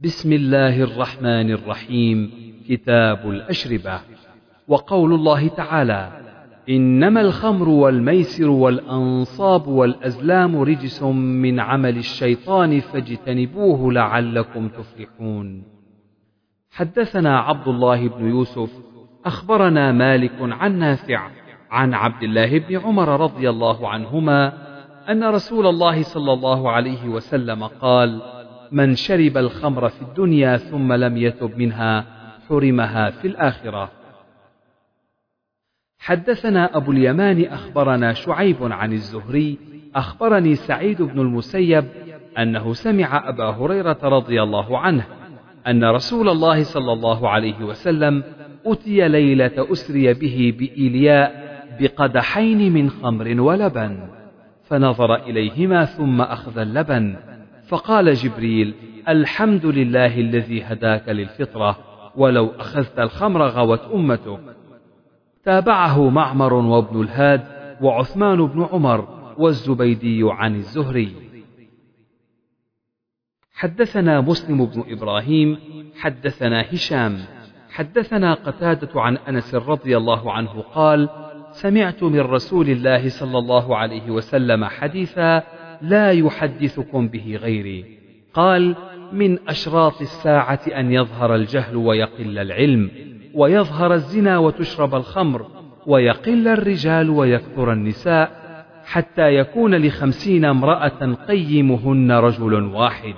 بسم الله الرحمن الرحيم كتاب الأشربة. وقول الله تعالى إنما الخمر والميسر والأنصاب والأزلام رجس من عمل الشيطان فاجتنبوه لعلكم تفلحون. حدثنا عبد الله بن يوسف أخبرنا مالك عن نافع عن عبد الله بن عمر رضي الله عنهما أن رسول الله صلى الله عليه وسلم قال من شرب الخمر في الدنيا ثم لم يتب منها حرمها في الآخرة. حدثنا أبو اليمان أخبرنا شعيب عن الزهري أخبرني سعيد بن المسيب أنه سمع أبا هريرة رضي الله عنه أن رسول الله صلى الله عليه وسلم أتي ليلة أسري به بإيلياء بقدحين من خمر ولبن فنظر إليهما ثم أخذ اللبن فقال جبريل الحمد لله الذي هداك للفطرة ولو أخذت الخمر غوت أمتك. تابعه معمر وابن الهاد وعثمان بن عمر والزبيدي عن الزهري. حدثنا مسلم بن إبراهيم حدثنا هشام حدثنا قتادة عن أنس رضي الله عنه قال سمعت من رسول الله صلى الله عليه وسلم حديثا لا يحدثكم به غيري. قال من أشراط الساعة أن يظهر الجهل ويقل العلم ويظهر الزنا وتشرب الخمر ويقل الرجال ويكثر النساء حتى يكون لخمسين امرأة قيمهن رجل واحد.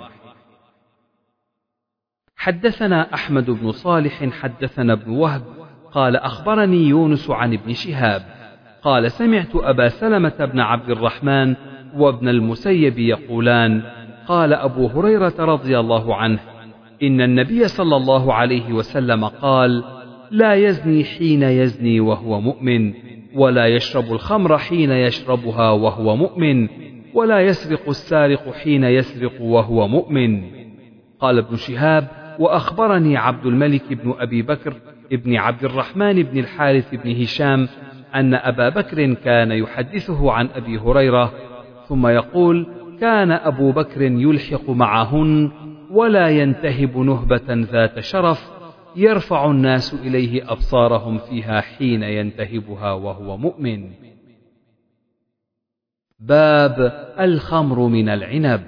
حدثنا أحمد بن صالح حدثنا ابن وهب قال أخبرني يونس عن ابن شهاب قال سمعت أبا سلمة بن عبد الرحمن وابن المسيب يقولان قال أبو هريرة رضي الله عنه إن النبي صلى الله عليه وسلم قال لا يزني حين يزني وهو مؤمن ولا يشرب الخمر حين يشربها وهو مؤمن ولا يسرق السارق حين يسرق وهو مؤمن. قال ابن شهاب وأخبرني عبد الملك بن أبي بكر ابن عبد الرحمن بن الحارث بن هشام أن أبا بكر كان يحدثه عن أبي هريرة ثم يقول كان أبو بكر يلحق معهن ولا ينتهب نهبة ذات شرف يرفع الناس إليه أبصارهم فيها حين ينتهبها وهو مؤمن. باب الخمر من العنب.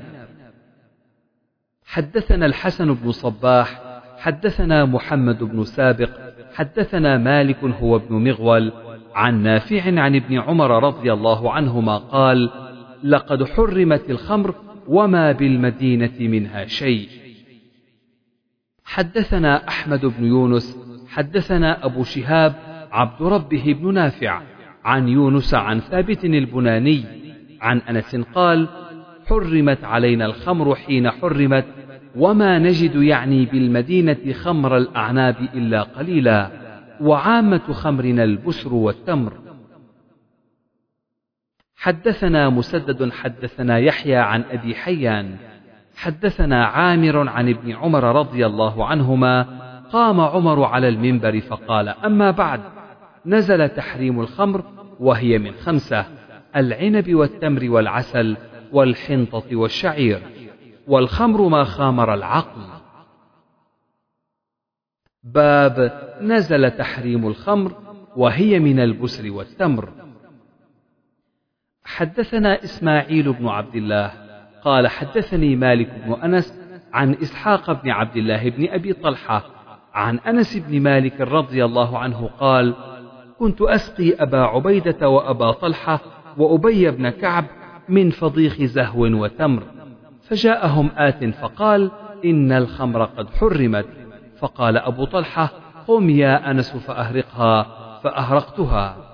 حدثنا الحسن بن صباح حدثنا محمد بن سابق حدثنا مالك هو ابن مغول عن نافع عن ابن عمر رضي الله عنهما قال لقد حرمت الخمر وما بالمدينة منها شيء. حدثنا أحمد بن يونس حدثنا أبو شهاب عبد ربه بن نافع عن يونس عن ثابت البناني عن أنس قال حرمت علينا الخمر حين حرمت وما نجد يعني بالمدينة خمر الأعناب إلا قليلا وعامة خمرنا البسر والتمر. حدثنا مسدد حدثنا يحيى عن أبي حيان حدثنا عامر عن ابن عمر رضي الله عنهما قام عمر على المنبر فقال أما بعد نزل تحريم الخمر وهي من خمسة العنب والتمر والعسل والحنطة والشعير والخمر ما خامر العقل. باب نزل تحريم الخمر وهي من البسر والتمر. حدثنا إسماعيل بن عبد الله قال حدثني مالك بن أنس عن إسحاق بن عبد الله بن أبي طلحة عن أنس بن مالك رضي الله عنه قال كنت أسقي أبا عبيدة وأبا طلحة وأبي بن كعب من فضيخ زهو وتمر فجاءهم آت فقال إن الخمر قد حرمت فقال أبو طلحة قم يا أنس فأهرقها فأهرقتها.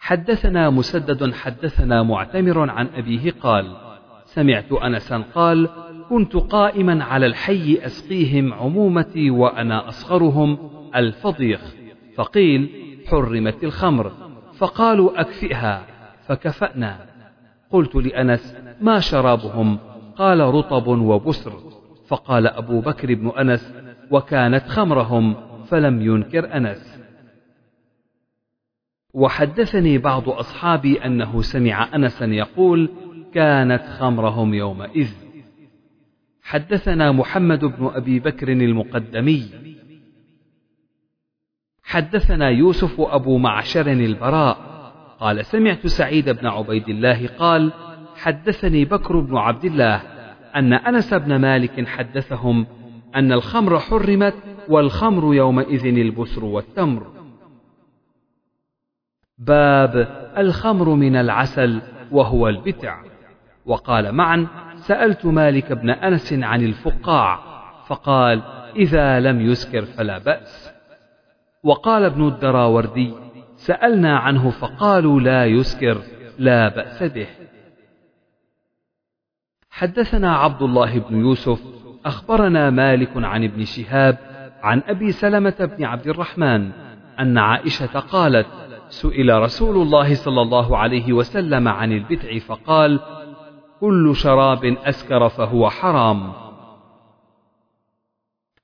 حدثنا مسدد حدثنا معتمر عن أبيه قال سمعت أنسا قال كنت قائما على الحي أسقيهم عمومتي وأنا أصغرهم الفضيخ. فقيل حرمت الخمر. فقالوا أكفئها. فكفأنا. قلت لأنس ما شرابهم؟ قال رطب وبسر. فقال أبو بكر بن أنس وكانت خمرهم فلم ينكر أنس. وحدثني بعض أصحابي أنه سمع أنسا يقول كانت خمرهم يومئذ. حدثنا محمد بن أبي بكر المقدمي. حدثنا يوسف أبو معشر البراء. قال سمعت سعيد بن عبيد الله قال حدثني بكر بن عبد الله أن أنس بن مالك حدثهم أن الخمر حرمت والخمر يومئذ البسر والتمر. باب الخمر من العسل وهو البتع. وقال معا سألت مالك بن أنس عن الفقاع فقال إذا لم يسكر فلا بأس. وقال ابن الدراوردي سألنا عنه فقالوا لا يسكر لا بأس به. حدثنا عبد الله بن يوسف أخبرنا مالك عن ابن شهاب عن أبي سلمة بن عبد الرحمن أن عائشة قالت سئل رسول الله صلى الله عليه وسلم عن البدع فقال كل شراب أسكر فهو حرام.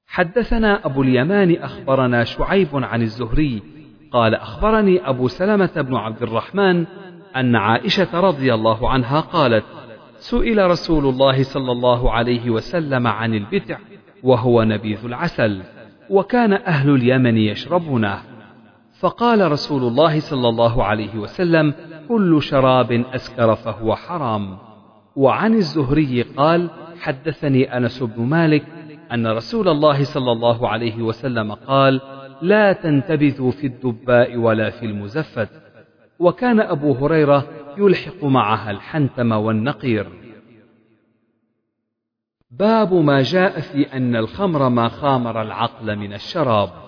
حدثنا أبو اليمان أخبرنا شعيب عن الزهري قال أخبرني أبو سلمة بن عبد الرحمن أن عائشة رضي الله عنها قالت سئل رسول الله صلى الله عليه وسلم عن البدع وهو نبيذ العسل وكان أهل اليمن يشربونه. فقال رسول الله صلى الله عليه وسلم كل شراب أسكر فهو حرام. وعن الزهري قال حدثني أنس بن مالك أن رسول الله صلى الله عليه وسلم قال لا تنتبذوا في الدباء ولا في المزفت. وكان أبو هريرة يلحق معها الحنتم والنقير. باب ما جاء في أن الخمر ما خامر العقل من الشراب.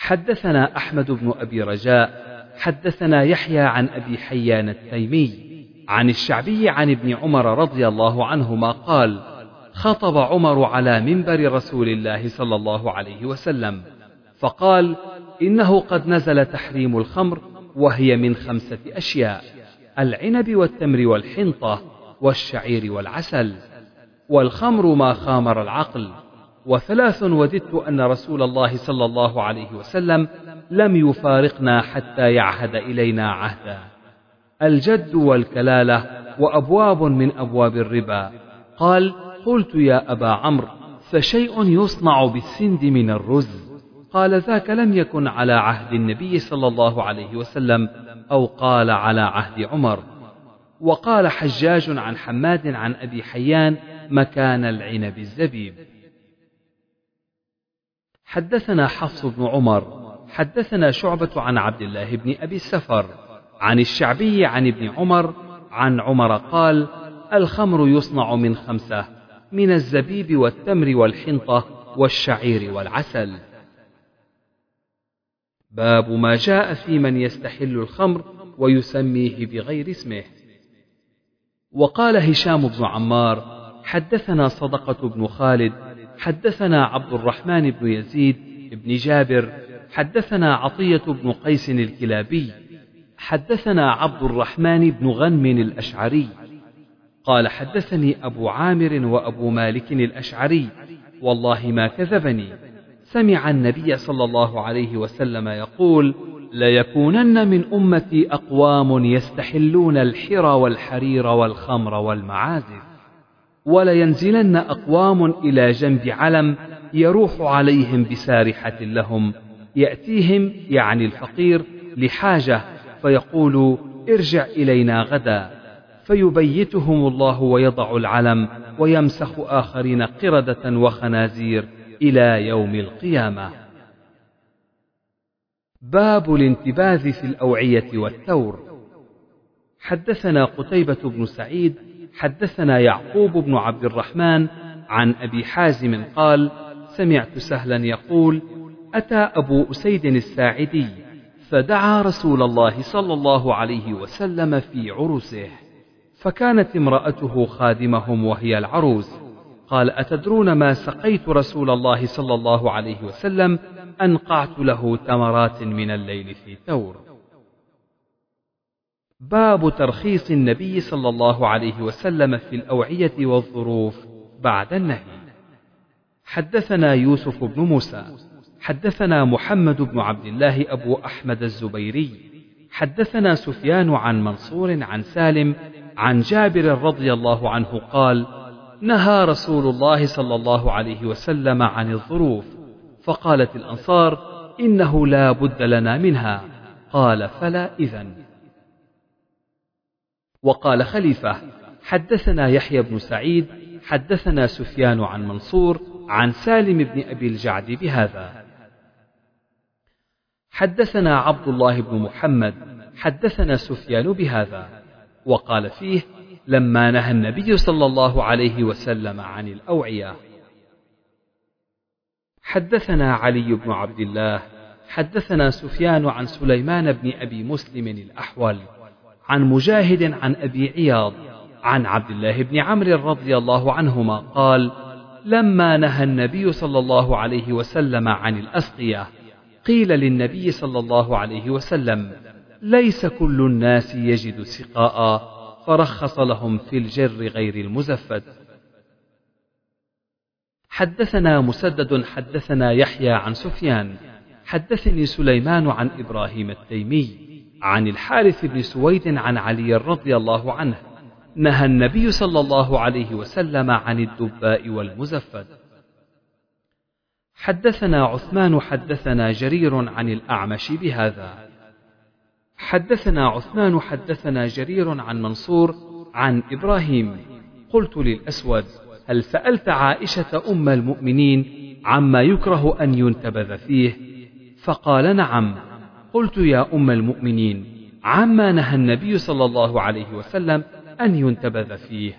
حدثنا أحمد بن أبي رجاء حدثنا يحيى عن أبي حيان التيمي عن الشعبي عن ابن عمر رضي الله عنهما قال خطب عمر على منبر رسول الله صلى الله عليه وسلم فقال إنه قد نزل تحريم الخمر وهي من خمسة أشياء العنب والتمر والحنطة والشعير والعسل والخمر ما خامر العقل وثلاث وددت أن رسول الله صلى الله عليه وسلم لم يفارقنا حتى يعهد إلينا عهدا. الجد والكلالة وأبواب من أبواب الربا. قال قلت يا أبا عمرو فشيء يصنع بالسند من الرز. قال ذاك لم يكن على عهد النبي صلى الله عليه وسلم أو قال على عهد عمر. وقال حجاج عن حماد عن أبي حيان مكان العنب الزبيب. حدثنا حفص بن عمر حدثنا شعبة عن عبد الله بن أبي السفر عن الشعبي عن ابن عمر عن عمر قال الخمر يصنع من خمسة من الزبيب والتمر والحنطة والشعير والعسل. باب ما جاء في من يستحل الخمر ويسميه بغير اسمه. وقال هشام بن عمار حدثنا صدقة بن خالد حدثنا عبد الرحمن بن يزيد بن جابر حدثنا عطية بن قيس الكلابي حدثنا عبد الرحمن بن غنم الأشعري قال حدثني أبو عامر وأبو مالك الأشعري والله ما كذبني سمع النبي صلى الله عليه وسلم يقول ليكونن من أمتي أقوام يستحلون الحر والحرير والخمر والمعازف. ولينزلن أقوام إلى جنب علم يروح عليهم بسارحة لهم يأتيهم يعني الفقير لحاجة فيقول ارجع إلينا غدا. فيبيتهم الله ويضع العلم ويمسخ آخرين قردة وخنازير إلى يوم القيامة. باب الانتباذ في الأوعية والثور. حدثنا قتيبة بن سعيد حدثنا يعقوب بن عبد الرحمن عن أبي حازم قال سمعت سهلا يقول أتى أبو أسيد الساعدي فدعا رسول الله صلى الله عليه وسلم في عرسه فكانت امرأته خادمهم وهي العروس. قال أتدرون ما سقيت رسول الله صلى الله عليه وسلم؟ أنقعت له تمرات من الليل في ثور باب ترخيص النبي صلى الله عليه وسلم في الأوعية والظروف بعد النهي. حدثنا يوسف بن موسى حدثنا محمد بن عبد الله أبو أحمد الزبيري حدثنا سفيان عن منصور عن سالم عن جابر رضي الله عنه قال نهى رسول الله صلى الله عليه وسلم عن الظروف فقالت الأنصار إنه لا بد لنا منها. قال فلا إذن. وقال خليفة حدثنا يحيى بن سعيد حدثنا سفيان عن منصور عن سالم بن أبي الجعد بهذا. حدثنا عبد الله بن محمد حدثنا سفيان بهذا. وقال فيه لما نهى النبي صلى الله عليه وسلم عن الأوعية. حدثنا علي بن عبد الله حدثنا سفيان عن سليمان بن أبي مسلم الأحول. عن مجاهد عن أبي عياض عن عبد الله بن عمرو رضي الله عنهما قال لما نهى النبي صلى الله عليه وسلم عن الأسقية قيل للنبي صلى الله عليه وسلم ليس كل الناس يجد سقاء فرخص لهم في الجر غير المزفد حدثنا مسدد حدثنا يحيى عن سفيان حدثني سليمان عن إبراهيم التيمي عن الحارث بن سويد عن علي رضي الله عنه نهى النبي صلى الله عليه وسلم عن الدباء والمزفد حدثنا عثمان حدثنا جرير عن الأعمش بهذا. حدثنا عثمان حدثنا جرير عن منصور عن إبراهيم. قلت للأسود هل سألت عائشة أم المؤمنين عما يكره أن ينتبذ فيه؟ فقال نعم. قلت يا أم المؤمنين عما نهى النبي صلى الله عليه وسلم أن ينتبذ فيه.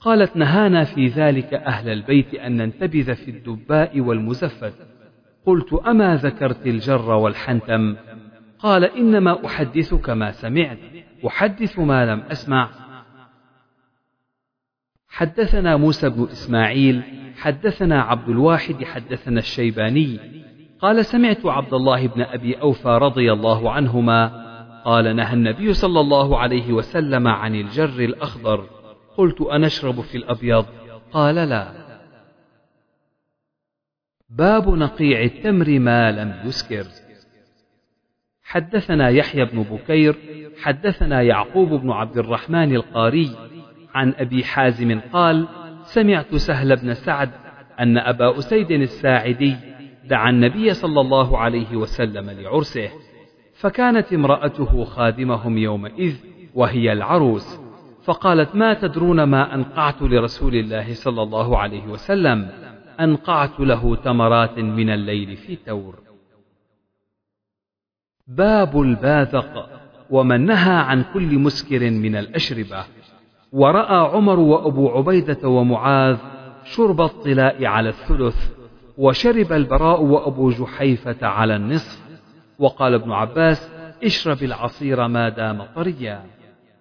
قالت نهانا في ذلك أهل البيت أن ننتبذ في الدباء والمزفت. قلت أما ذكرت الجر والحنتم؟ قال إنما أحدثك ما سمعت أحدث ما لم أسمع. حدثنا موسى بن إسماعيل حدثنا عبد الواحد حدثنا الشيباني. قال سمعت عبد الله بن أبي أوفى رضي الله عنهما قال نهى النبي صلى الله عليه وسلم عن الجر الأخضر. قلت أنشرب في الأبيض؟ قال لا. باب نقيع التمر ما لم يسكر. حدثنا يحيى بن بكير حدثنا يعقوب بن عبد الرحمن القاري عن أبي حازم قال سمعت سهل بن سعد أن أبا أسيد الساعدي دعا النبي صلى الله عليه وسلم لعرسه فكانت امرأته خادمهم يومئذ وهي العروس فقالت ما تدرون ما أنقعت لرسول الله صلى الله عليه وسلم؟ أنقعت له تمرات من الليل في تور باب الباذق ومن نهى عن كل مسكر من الأشربة ورأى عمر وأبو عبيدة ومعاذ شرب الطلاء على الثلث وشرب البراء وأبو جحيفة على النصف. وقال ابن عباس اشرب العصير ما دام طريا.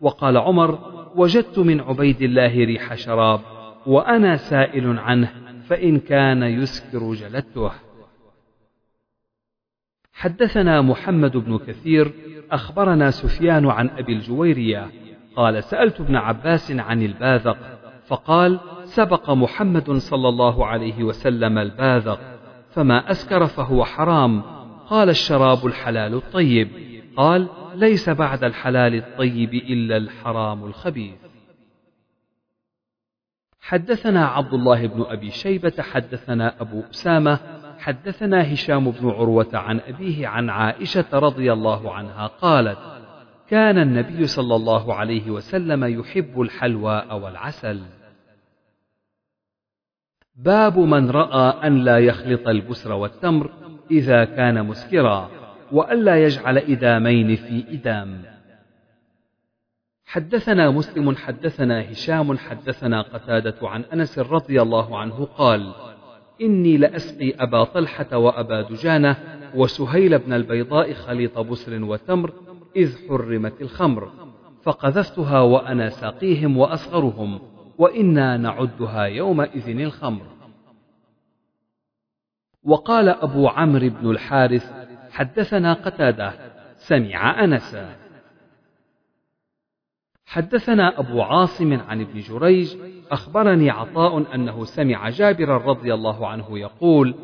وقال عمر وجدت من عبيد الله ريح شراب وأنا سائل عنه فإن كان يسكر جلدته. حدثنا محمد بن كثير أخبرنا سفيان عن أبي الجويرية قال سألت ابن عباس عن الباذق فقال سبق محمد صلى الله عليه وسلم الباذق فما أسكر فهو حرام. قال الشراب الحلال الطيب. قال ليس بعد الحلال الطيب إلا الحرام الخبيث. حدثنا عبد الله بن أبي شيبة حدثنا أبو أسامة حدثنا هشام بن عروة عن أبيه عن عائشة رضي الله عنها قالت: كان النبي صلى الله عليه وسلم يحب الحلوى والعسل. باب من رأى أن لا يخلط البسر والتمر إذا كان مسكرا، وألا يجعل إدامين في إدام. حدثنا مسلم حدثنا هشام حدثنا قتادة عن أنس رضي الله عنه قال: إني لأسقي أبا طلحة وأبا دجانة وسهيل بن البيضاء خليط بسر وتمر إذ حرمت الخمر فقذفتها وأنا ساقيهم وأصغرهم وإنا نعدها يومئذ الخمر. وقال أبو عمرو بن الحارث حدثنا قتادة سمع أنسا حدثنا أبو عاصم عن ابن جريج أخبرني عطاء أنه سمع جابرا رضي الله عنه يقول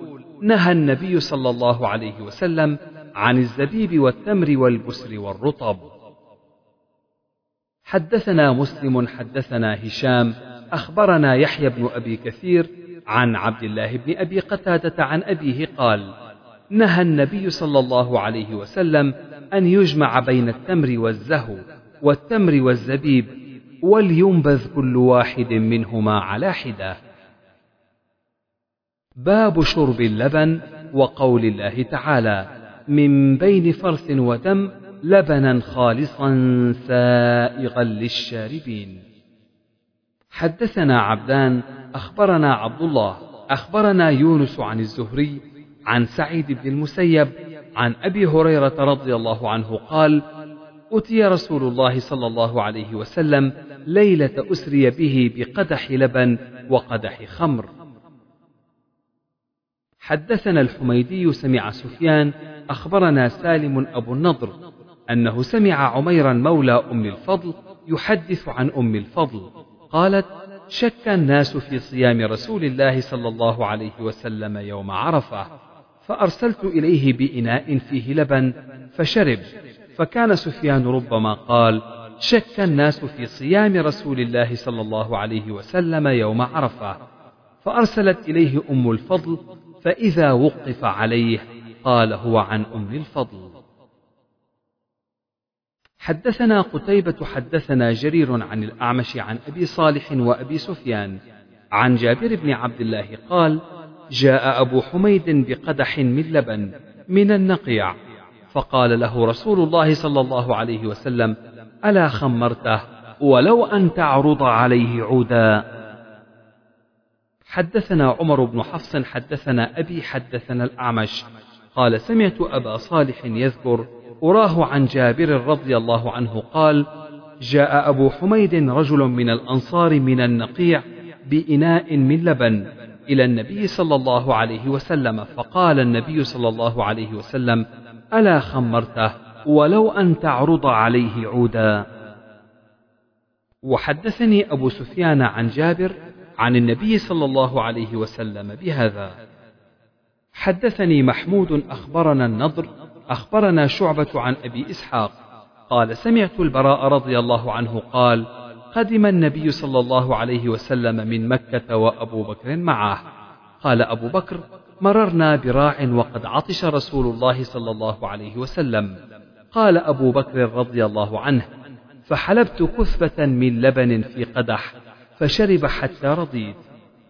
نهى النبي صلى الله عليه وسلم عن الزبيب والتمر والبسر والرطب. حدثنا مسلم حدثنا هشام أخبرنا يحيى بن أبي كثير عن عبد الله بن أبي قتادة عن أبيه قال نهى النبي صلى الله عليه وسلم أن يجمع بين التمر والزهو والتمر والزبيب ولينبذ كل واحد منهما على حدة. باب شرب اللبن وقول الله تعالى من بين فرث ودم لبنا خالصا سائغا للشاربين. حدثنا عبدان أخبرنا عبد الله أخبرنا يونس عن الزهري عن سعيد بن المسيب عن أبي هريرة رضي الله عنه قال اتي رسول الله صلى الله عليه وسلم ليلة أسري به بقدح لبن وقدح خمر. حدثنا الحميدي سمع سفيان أخبرنا سالم أبو النضر أنه سمع عميرا مولى أم الفضل يحدث عن أم الفضل. قالت شك الناس في صيام رسول الله صلى الله عليه وسلم يوم عرفة فأرسلت إليه بإناء فيه لبن فشرب. فكان سفيان ربما قال شك الناس في صيام رسول الله صلى الله عليه وسلم يوم عرفة. فأرسلت إليه أم الفضل فإذا وقف عليه قال هو عن أم الفضل. حدثنا قتيبة حدثنا جرير عن الأعمش عن أبي صالح وأبي سفيان. عن جابر بن عبد الله قال جاء أبو حميد بقدح من لبن من النقيع. فقال له رسول الله صلى الله عليه وسلم ألا خمرته؟ ولو أن تعرض عليه عودا. حدثنا عمر بن حفص حدثنا أبي حدثنا الأعمش. قال سمعت أبا صالح يذكر أراه عن جابر رضي الله عنه قال جاء أبو حميد رجل من الأنصار من النقيع بإناء من لبن إلى النبي صلى الله عليه وسلم فقال النبي صلى الله عليه وسلم ألا خمرته؟ ولو أن تعرض عليه عودا. وحدثني أبو سفيان عن جابر عن النبي صلى الله عليه وسلم بهذا. حدثني محمود أخبرنا النضر أخبرنا شعبة عن أبي إسحاق. قال سمعت البراء رضي الله عنه قال قدم النبي صلى الله عليه وسلم من مكة وأبو بكر معه. قال أبو بكر مررنا براع وقد عطش رسول الله صلى الله عليه وسلم. قال أبو بكر رضي الله عنه فحلبت كثبة من لبن في قدح فشرب حتى رضيت.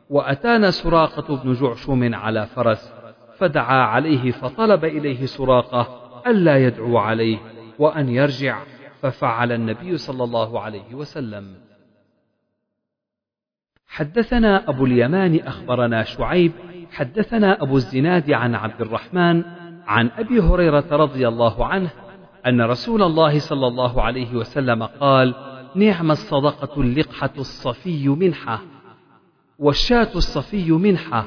وأتانا سراقة بن جعشم على فرس فدعا عليه فطلب إليه سراقة ألا يدعو عليه وأن يرجع ففعل النبي صلى الله عليه وسلم. حدثنا أبو اليمان أخبرنا شعيب حدثنا أبو الزناد عن عبد الرحمن عن أبي هريرة رضي الله عنه أن رسول الله صلى الله عليه وسلم قال نعم الصدقة اللقحة الصفي منحة والشاة الصفي منحة.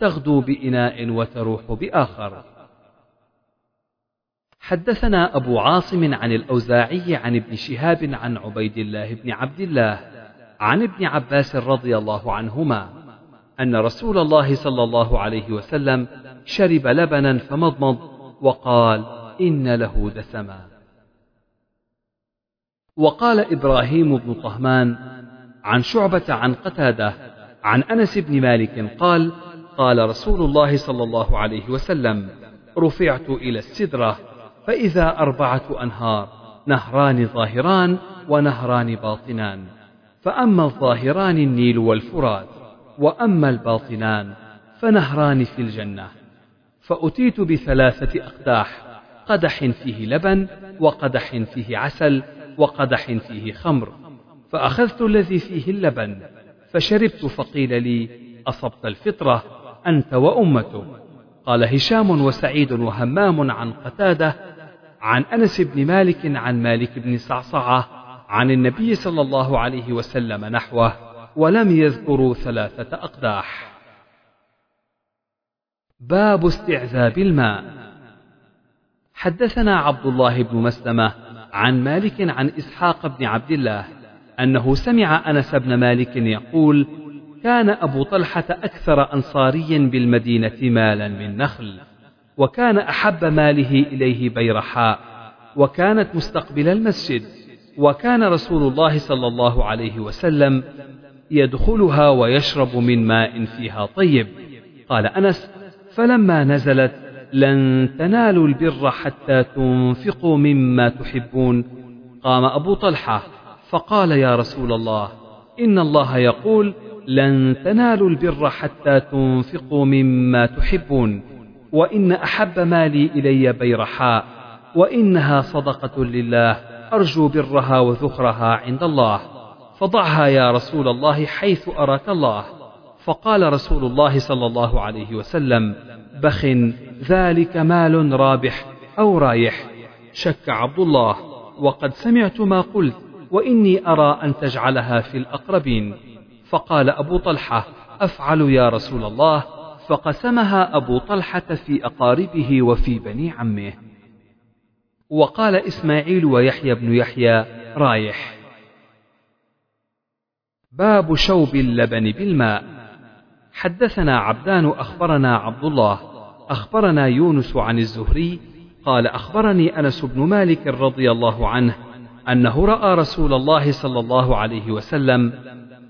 تغدو بإناء وتروح بآخر. حدثنا أبو عاصم عن الأوزاعي عن ابن شهاب عن عبيد الله بن عبد الله عن ابن عباس رضي الله عنهما أن رسول الله صلى الله عليه وسلم شرب لبنا فمضمض وقال إن له دسما. وقال إبراهيم بن طهمان عن شعبة عن قتادة عن أنس بن مالك قال قال رسول الله صلى الله عليه وسلم رفعت إلى السدرة فإذا أربعة أنهار نهران ظاهران ونهران باطنان. فأما الظاهران النيل والفرات وأما الباطنان فنهران في الجنة. فأتيت بثلاثة أقداح قدح فيه لبن وقدح فيه عسل وقدح فيه خمر. فأخذت الذي فيه اللبن فشربت فقيل لي أصبت الفطرة؟ أنت وأمته. قال هشام وسعيد وهمام عن قتادة عن أنس بن مالك عن مالك بن صعصعة عن النبي صلى الله عليه وسلم نحوه ولم يذكروا ثلاثة أقداح. باب استعذاب الماء. حدثنا عبد الله بن مسلمة عن مالك عن إسحاق بن عبد الله أنه سمع أنس بن مالك يقول كان أبو طلحة أكثر أنصاري بالمدينة مالا من نخل وكان أحب ماله إليه بيرحاء وكانت مستقبل المسجد وكان رسول الله صلى الله عليه وسلم يدخلها ويشرب من ماء فيها طيب. قال أنس فلما نزلت لن تنالوا البر حتى تنفقوا مما تحبون. قام أبو طلحة فقال يا رسول الله إن الله يقول لن تنالوا البر حتى تنفقوا مما تحبون. وإن أحب مالي إلي بيرحاء وإنها صدقة لله أرجو برها وذخرها عند الله. فضعها يا رسول الله حيث أراك الله. فقال رسول الله صلى الله عليه وسلم بخ ذلك مال رابح أو رايح. شك عبد الله وقد سمعت ما قلت وإني أرى أن تجعلها في الأقربين. فقال أبو طلحة أفعل يا رسول الله فقسمها أبو طلحة في أقاربه وفي بني عمه. وقال إسماعيل ويحيى بن يحيى رايح. باب شوب اللبن بالماء. حدثنا عبدان أخبرنا عبد الله أخبرنا يونس عن الزهري قال أخبرني أنس بن مالك رضي الله عنه أنه رأى رسول الله صلى الله عليه وسلم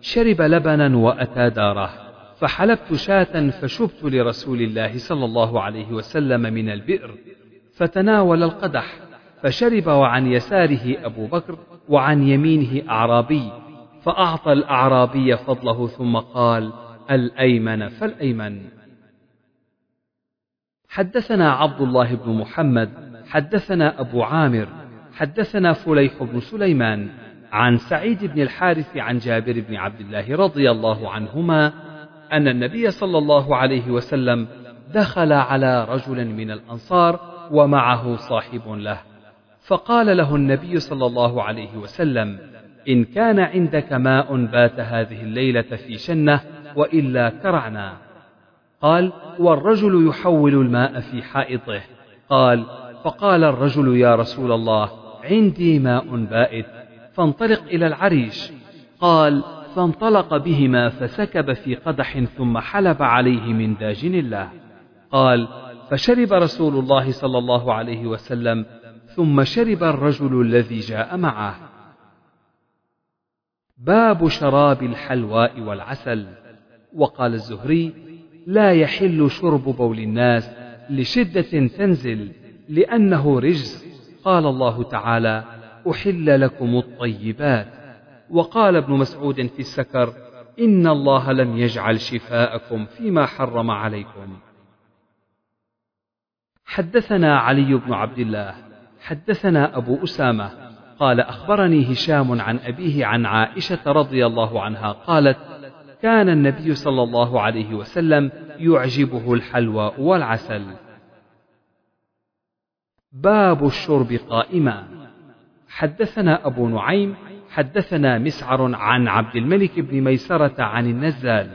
شرب لبنا وأتى داره فحلبت شاة فشبت لرسول الله صلى الله عليه وسلم من البئر فتناول القدح فشرب وعن يساره أبو بكر وعن يمينه أعرابي فأعطى الأعرابي فضله ثم قال الأيمن فالأيمن. حدثنا عبد الله بن محمد حدثنا أبو عامر حدثنا فليح بن سليمان عن سعيد بن الحارث عن جابر بن عبد الله رضي الله عنهما أن النبي صلى الله عليه وسلم دخل على رجل من الأنصار ومعه صاحب له. فقال له النبي صلى الله عليه وسلم إن كان عندك ماء بات هذه الليلة في شنة وإلا كرعنا. قال والرجل يحول الماء في حائطه. قال فقال الرجل يا رسول الله عندي ماء بائت فانطلق إلى العريش. قال فانطلق بهما فسكب في قدح ثم حلب عليه من داجن الله. قال فشرب رسول الله صلى الله عليه وسلم ثم شرب الرجل الذي جاء معه. باب شراب الحلواء والعسل. وقال الزهري لا يحل شرب بول الناس لشدة تنزل لأنه رجس قال الله تعالى أحل لكم الطيبات. وقال ابن مسعود في السكر إن الله لم يجعل شفاءكم فيما حرم عليكم. حدثنا علي بن عبد الله حدثنا أبو أسامة قال أخبرني هشام عن أبيه عن عائشة رضي الله عنها قالت كان النبي صلى الله عليه وسلم يعجبه الحلوى والعسل. باب الشرب قائما حدثنا أبو نعيم حدثنا مسعر عن عبد الملك بن ميسرة عن النزال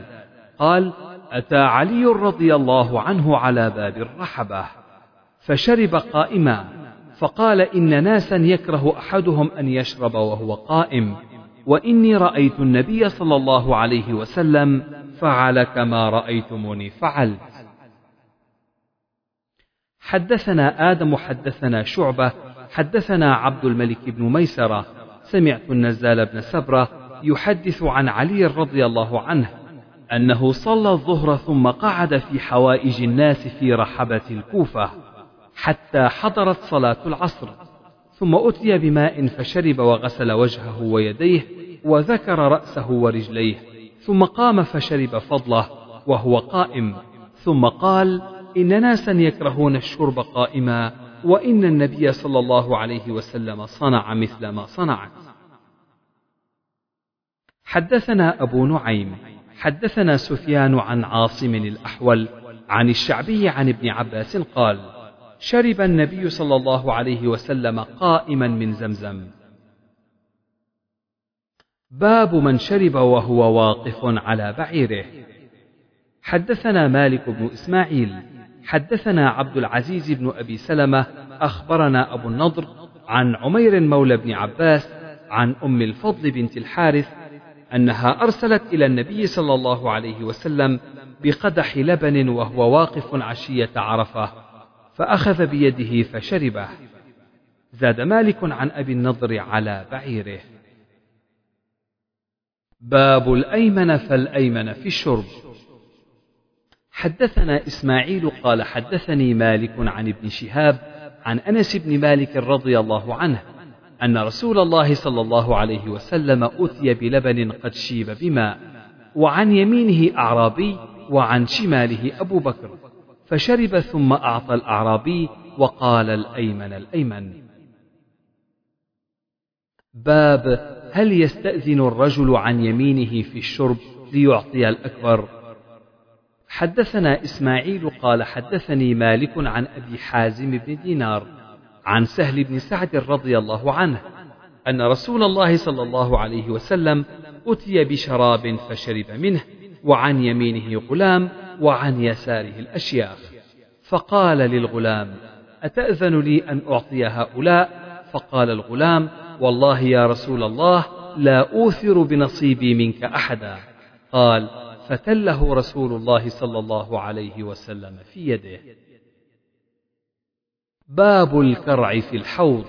قال أتى علي رضي الله عنه على باب الرحبة فشرب قائما فقال إن ناسا يكره أحدهم أن يشرب وهو قائم وإني رأيت النبي صلى الله عليه وسلم فعل كما رأيتموني فعلت. حدثنا آدم حدثنا شعبة حدثنا عبد الملك بن ميسرة سمعت النزال بن سبرة يحدث عن علي رضي الله عنه أنه صلى الظهر ثم قعد في حوائج الناس في رحبة الكوفة حتى حضرت صلاة العصر ثم أتي بماء فشرب وغسل وجهه ويديه وذكر رأسه ورجليه ثم قام فشرب فضله وهو قائم ثم قال إن ناسا يكرهون الشرب قائما وإن النبي صلى الله عليه وسلم صنع مثل ما صنعت حدثنا أبو نعيم حدثنا سفيان عن عاصم الأحول عن الشعبي عن ابن عباس قال شرب النبي صلى الله عليه وسلم قائما من زمزم. باب من شرب وهو واقف على بعيره. حدثنا مالك بن إسماعيل حدثنا عبد العزيز بن أبي سلمة أخبرنا أبو النضر عن عمير مولى بن عباس عن أم الفضل بنت الحارث أنها أرسلت إلى النبي صلى الله عليه وسلم بقدح لبن وهو واقف عشية عرفة فأخذ بيده فشربه. زاد مالك عن أبي النضر على بعيره. باب الأيمن فالأيمن في الشرب. حدثنا إسماعيل قال حدثني مالك عن ابن شهاب عن أنس بن مالك رضي الله عنه أن رسول الله صلى الله عليه وسلم أتي بلبن قد شيب بماء وعن يمينه أعرابي وعن شماله أبو بكر فشرب ثم أعطى الأعرابي وقال الأيمن الأيمن. باب هل يستأذن الرجل عن يمينه في الشرب ليعطي الأكبر؟ حدثنا إسماعيل قال حدثني مالك عن أبي حازم بن دينار عن سهل بن سعد رضي الله عنه أن رسول الله صلى الله عليه وسلم أتي بشراب فشرب منه وعن يمينه غلام وعن يساره الأشياخ. فقال للغلام أتأذن لي أن أعطي هؤلاء؟ فقال الغلام والله يا رسول الله لا أوثر بنصيبي منك أحدا. قال فتله رسول الله صلى الله عليه وسلم في يده. باب الكرع في الحوض.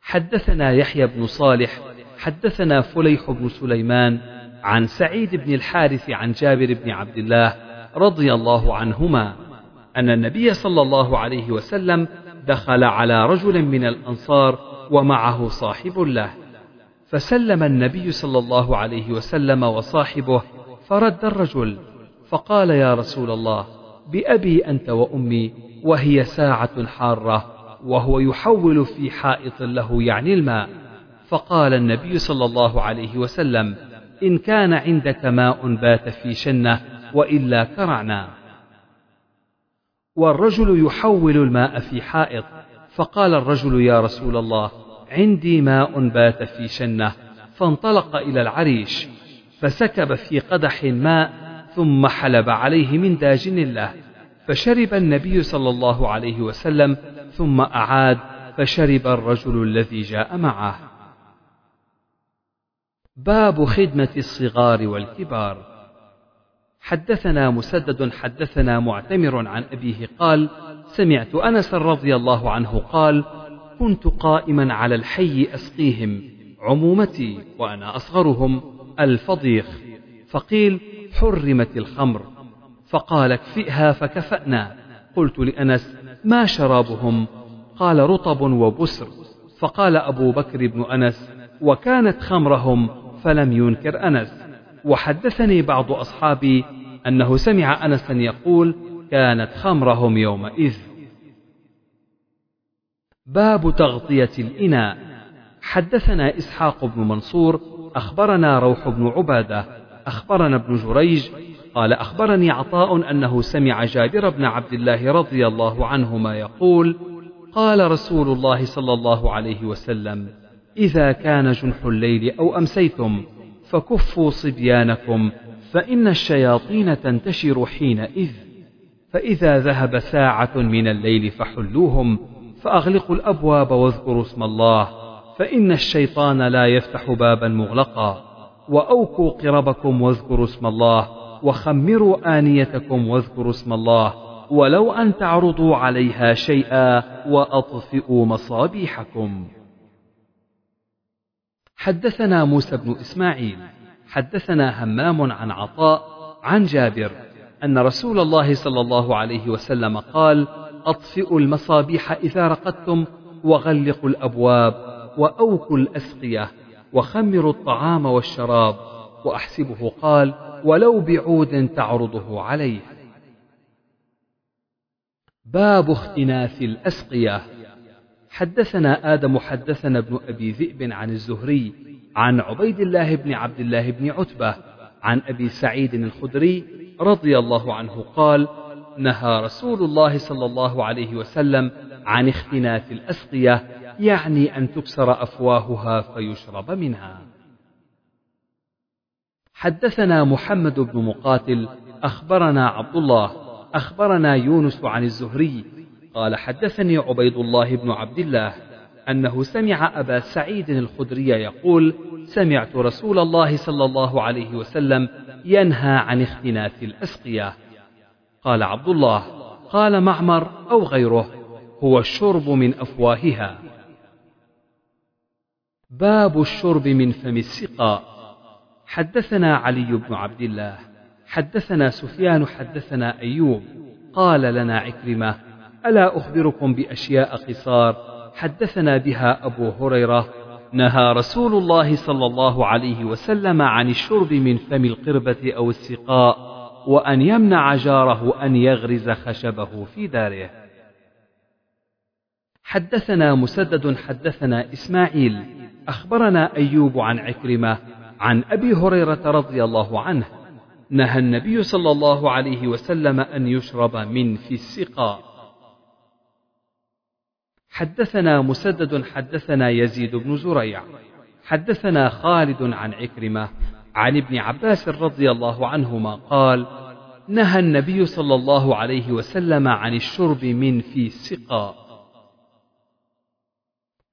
حدثنا يحيى بن صالح حدثنا فليح بن سليمان عن سعيد بن الحارث عن جابر بن عبد الله رضي الله عنهما أن النبي صلى الله عليه وسلم دخل على رجل من الأنصار ومعه صاحب له. فسلم النبي صلى الله عليه وسلم وصاحبه فرد الرجل فقال يا رسول الله بأبي أنت وأمي وهي ساعة حارة وهو يحول في حائط له يعني الماء. فقال النبي صلى الله عليه وسلم إن كان عندك ماء بات في شنة وإلا كرعنا والرجل يحول الماء في حائط فقال الرجل يا رسول الله عندي ماء بات في شنة فانطلق إلى العريش فسكب في قدح ماء ثم حلب عليه من داجن له فشرب النبي صلى الله عليه وسلم ثم أعاد فشرب الرجل الذي جاء معه. باب خدمة الصغار والكبار. حدثنا مسدد حدثنا معتمر عن أبيه قال سمعت أنس رضي الله عنه قال كنت قائما على الحي أسقيهم عمومتي وأنا أصغرهم الفضيخ. فقيل حرمت الخمر. فقال اكفئها فكفأنا. قلت لأنس ما شرابهم؟ قال رطب وبسر. فقال أبو بكر بن أنس وكانت خمرهم؟ فلم ينكر أنس. وحدثني بعض أصحابي أنه سمع أنسا يقول كانت خمرهم يومئذ. باب تغطية الإناء. حدثنا إسحاق بن منصور أخبرنا روح بن عبادة أخبرنا ابن جريج قال أخبرني عطاء أنه سمع جابر بن عبد الله رضي الله عنهما يقول قال رسول الله صلى الله عليه وسلم إذا كان جنح الليل أو أمسيتم فكفوا صبيانكم فإن الشياطين تنتشر حينئذ فإذا ذهب ساعة من الليل فحلوهم فأغلقوا الأبواب واذكروا اسم الله فإن الشيطان لا يفتح بابا مغلقا. وأوكوا قربكم واذكروا اسم الله وخمروا آنيتكم واذكروا اسم الله. ولو أن تعرضوا عليها شيئا وأطفئوا مصابيحكم. حدثنا موسى بن إسماعيل حدثنا همام عن عطاء عن جابر أن رسول الله صلى الله عليه وسلم قال أطفئوا المصابيح إذا رقدتم وغلقوا الأبواب وأوكوا الأسقية وخمروا الطعام والشراب. وأحسبه قال ولو بعود تعرضه عليه. باب اختناث الأسقية حدثنا آدم حدثنا ابن أبي ذئب عن الزهري عن عبيد الله بن عبد الله بن عتبة عن أبي سعيد الخدري رضي الله عنه قال نهى رسول الله صلى الله عليه وسلم عن اختناث الأسقية يعني أن تكسر أفواهها فيشرب منها. حدثنا محمد بن مقاتل أخبرنا عبد الله أخبرنا يونس عن الزهري قال حدثني عبيد الله بن عبد الله أنه سمع أبا سعيد الخدري يقول سمعت رسول الله صلى الله عليه وسلم ينهى عن اختناث الأسقية. قال عبد الله قال معمر أو غيره هو الشرب من أفواهها. باب الشرب من فم السقاء. حدثنا علي بن عبد الله حدثنا سفيان حدثنا أيوب. قال لنا عكرمة ألا أخبركم بأشياء قصار؟ حدثنا بها أبو هريرة نهى رسول الله صلى الله عليه وسلم عن الشرب من فم القربة أو السقاء. وأن يمنع جاره أن يغرز خشبه في داره. حدثنا مسدد حدثنا إسماعيل. أخبرنا أيوب عن عكرمة عن أبي هريرة رضي الله عنه. نهى النبي صلى الله عليه وسلم أن يشرب من في السقاء. حدثنا مسدد حدثنا يزيد بن زريع. حدثنا خالد عن عكرمة عن ابن عباس رضي الله عنهما قال نهى النبي صلى الله عليه وسلم عن الشرب من في السقاء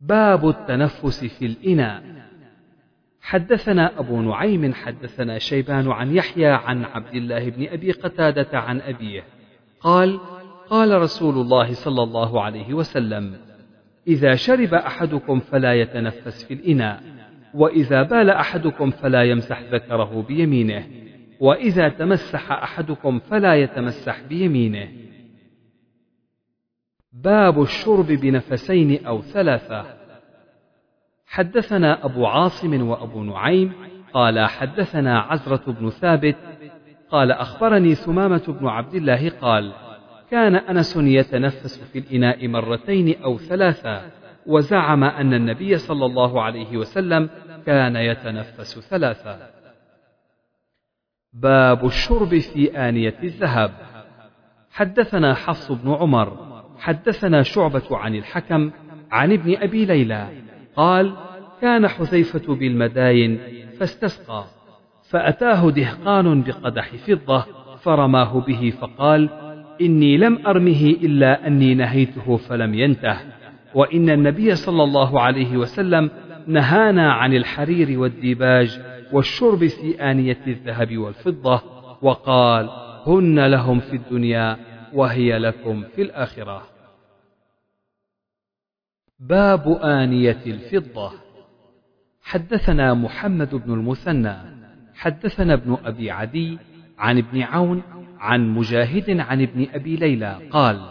باب التنفس في الإناء. حدثنا أبو نعيم حدثنا شيبان عن يحيى عن عبد الله بن أبي قتادة عن أبيه. قال قال رسول الله صلى الله عليه وسلم إذا شرب أحدكم فلا يتنفس في الإناء. وإذا بال أحدكم فلا يمسح ذكره بيمينه وإذا تمسح أحدكم فلا يتمسح بيمينه. باب الشرب بنفسين أو ثلاثة. حدثنا أبو عاصم وأبو نعيم قال حدثنا عزرة بن ثابت قال أخبرني ثمامة بن عبد الله قال كان أنس يتنفس في الإناء مرتين أو ثلاثا وزعم أن النبي صلى الله عليه وسلم كان يتنفس ثلاثا. باب الشرب في آنية الذهب. حدثنا حفص بن عمر حدثنا شعبة عن الحكم عن ابن أبي ليلى قال كان حذيفة بالمداين فاستسقى فأتاه دهقان بقدح فضة فرماه به فقال إني لم أرمه إلا أني نهيته فلم ينته. وإن النبي صلى الله عليه وسلم نهانا عن الحرير والديباج والشرب في آنية الذهب والفضة وقال هن لهم في الدنيا وهي لكم في الآخرة. باب آنية الفضة. حدثنا محمد بن المثنى حدثنا ابن أبي عدي عن ابن عون عن مجاهد عن ابن أبي ليلى قال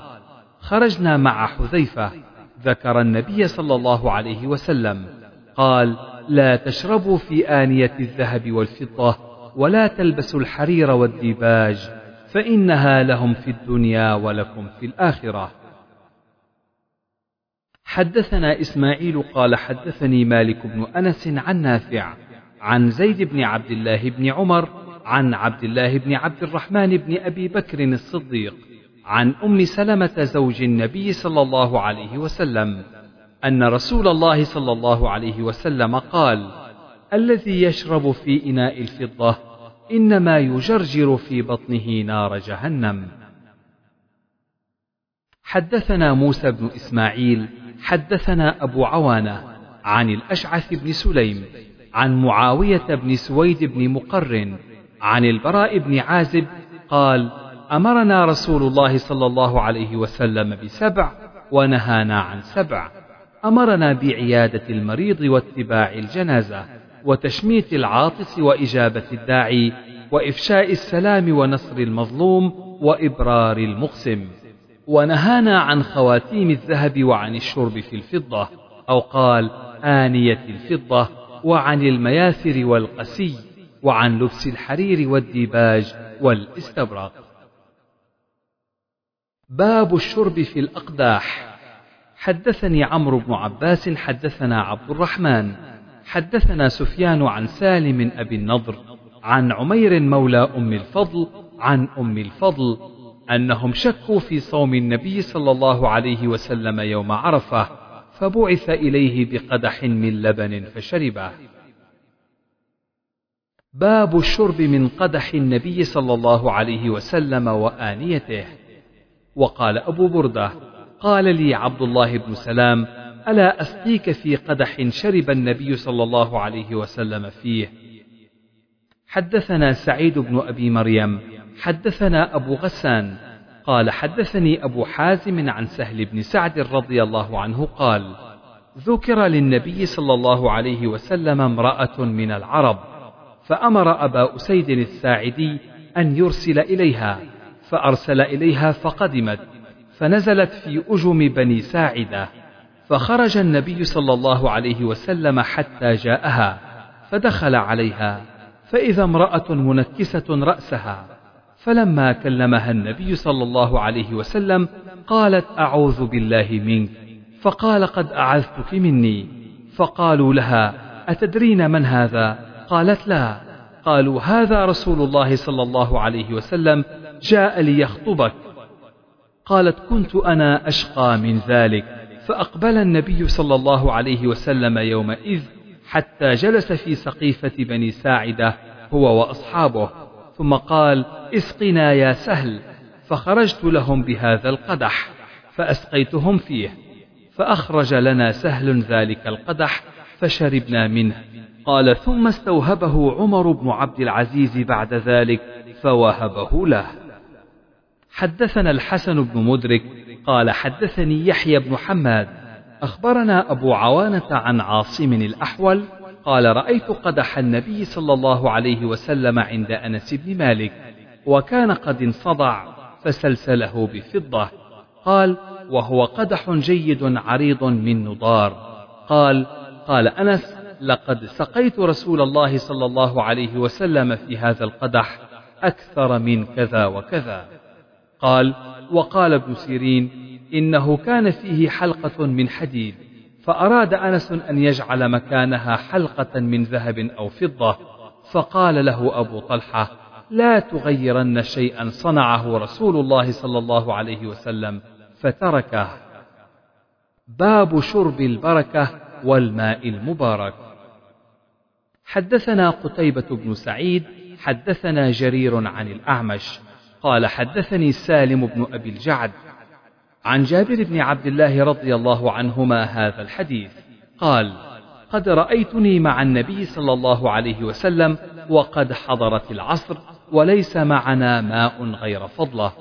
خرجنا مع حذيفة ذكر النبي صلى الله عليه وسلم. قال لا تشربوا في آنية الذهب والفضة ولا تلبسوا الحرير والديباج فإنها لهم في الدنيا ولكم في الآخرة. حدثنا إسماعيل قال حدثني مالك بن أنس عن نافع عن زيد بن عبد الله بن عمر عن عبد الله بن عبد الرحمن بن أبي بكر الصديق عن أم سلمة زوج النبي صلى الله عليه وسلم أن رسول الله صلى الله عليه وسلم قال الذي يشرب في إناء الفضة إنما يجرجر في بطنه نار جهنم. حدثنا موسى بن إسماعيل حدثنا أبو عوانة عن الأشعث بن سليم عن معاوية بن سويد بن مقرن عن البراء بن عازب قال أمرنا رسول الله صلى الله عليه وسلم بسبع ونهانا عن سبع. أمرنا بعيادة المريض واتباع الجنازة وتشميت العاطس وإجابة الداعي وإفشاء السلام ونصر المظلوم وإبرار المقسم. ونهانا عن خواتيم الذهب وعن الشرب في الفضة أو قال آنية الفضة وعن المياثر والقسي وعن لبس الحرير والديباج والاستبرق باب الشرب في الأقداح. حدثني عمرو بن عباس حدثنا عبد الرحمن. حدثنا سفيان عن سالم أبي النضر عن عمير مولى أم الفضل عن أم الفضل أنهم شكوا في صوم النبي صلى الله عليه وسلم يوم عرفة فبعث إليه بقدح من لبن فشربه. باب الشرب من قدح النبي صلى الله عليه وسلم وآنيته. وقال أبو بردة قال لي عبد الله بن سلام ألا أسقيك في قدح شرب النبي صلى الله عليه وسلم فيه؟ حدثنا سعيد بن أبي مريم حدثنا أبو غسان قال حدثني أبو حازم عن سهل بن سعد رضي الله عنه قال ذكر للنبي صلى الله عليه وسلم امرأة من العرب فأمر أبا أسيد الساعدي أن يرسل إليها فأرسل إليها فقدمت فنزلت في أجم بني ساعدة فخرج النبي صلى الله عليه وسلم حتى جاءها فدخل عليها فإذا امرأة منكسة رأسها فلما كلمها النبي صلى الله عليه وسلم قالت أعوذ بالله منك فقال قد أعذتك مني فقالوا لها أتدرين من هذا؟ قالت لا قالوا هذا رسول الله صلى الله عليه وسلم جاء ليخطبك. قالت كنت أنا أشقى من ذلك. فأقبل النبي صلى الله عليه وسلم يومئذ حتى جلس في سقيفة بني ساعدة هو وأصحابه ثم قال اسقنا يا سهل. فخرجت لهم بهذا القدح فأسقيتهم فيه. فأخرج لنا سهل ذلك القدح فشربنا منه. قال ثم استوهبه عمر بن عبد العزيز بعد ذلك فوهبه له. حدثنا الحسن بن مدرك قال حدثني يحيى بن حماد. أخبرنا أبو عوانة عن عاصم الأحول قال رأيت قدح النبي صلى الله عليه وسلم عند أنس بن مالك وكان قد انصدع فسلسله بفضة. قال وهو قدح جيد عريض من نضار. قال قال أنس لقد سقيت رسول الله صلى الله عليه وسلم في هذا القدح أكثر من كذا وكذا. قال وقال ابن سيرين إنه كان فيه حلقة من حديد فأراد أنس أن يجعل مكانها حلقة من ذهب أو فضة فقال له أبو طلحة لا تغيرن شيئا صنعه رسول الله صلى الله عليه وسلم فتركه. باب شرب البركة والماء المبارك. حدثنا قتيبة بن سعيد حدثنا جرير عن الأعمش قال حدثني سالم بن أبي الجعد عن جابر بن عبد الله رضي الله عنهما هذا الحديث. قال قد رأيتني مع النبي صلى الله عليه وسلم وقد حضرت العصر وليس معنا ماء غير فضلة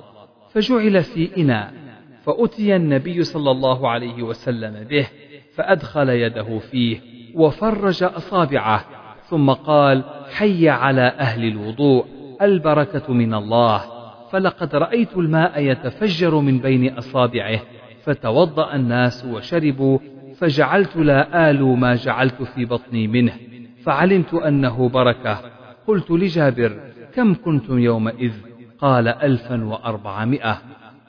فجعل في إناء فأتي النبي صلى الله عليه وسلم به فأدخل يده فيه وفرج أصابعه ثم قال حي على أهل الوضوء البركة من الله. فلقد رأيت الماء يتفجر من بين أصابعه فتوضأ الناس وشربوا فجعلت لا آل ما جعلت في بطني منه فعلمت أنه بركة. قلت لجابر كم كنتم يومئذ؟ قال ألفا وأربعمائة.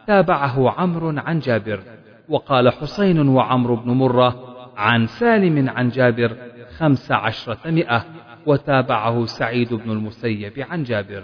تابعه عمرو عن جابر وقال حسين وعمرو بن مرة عن سالم عن جابر خمس عشرة مئة وتابعه سعيد بن المسيب عن جابر.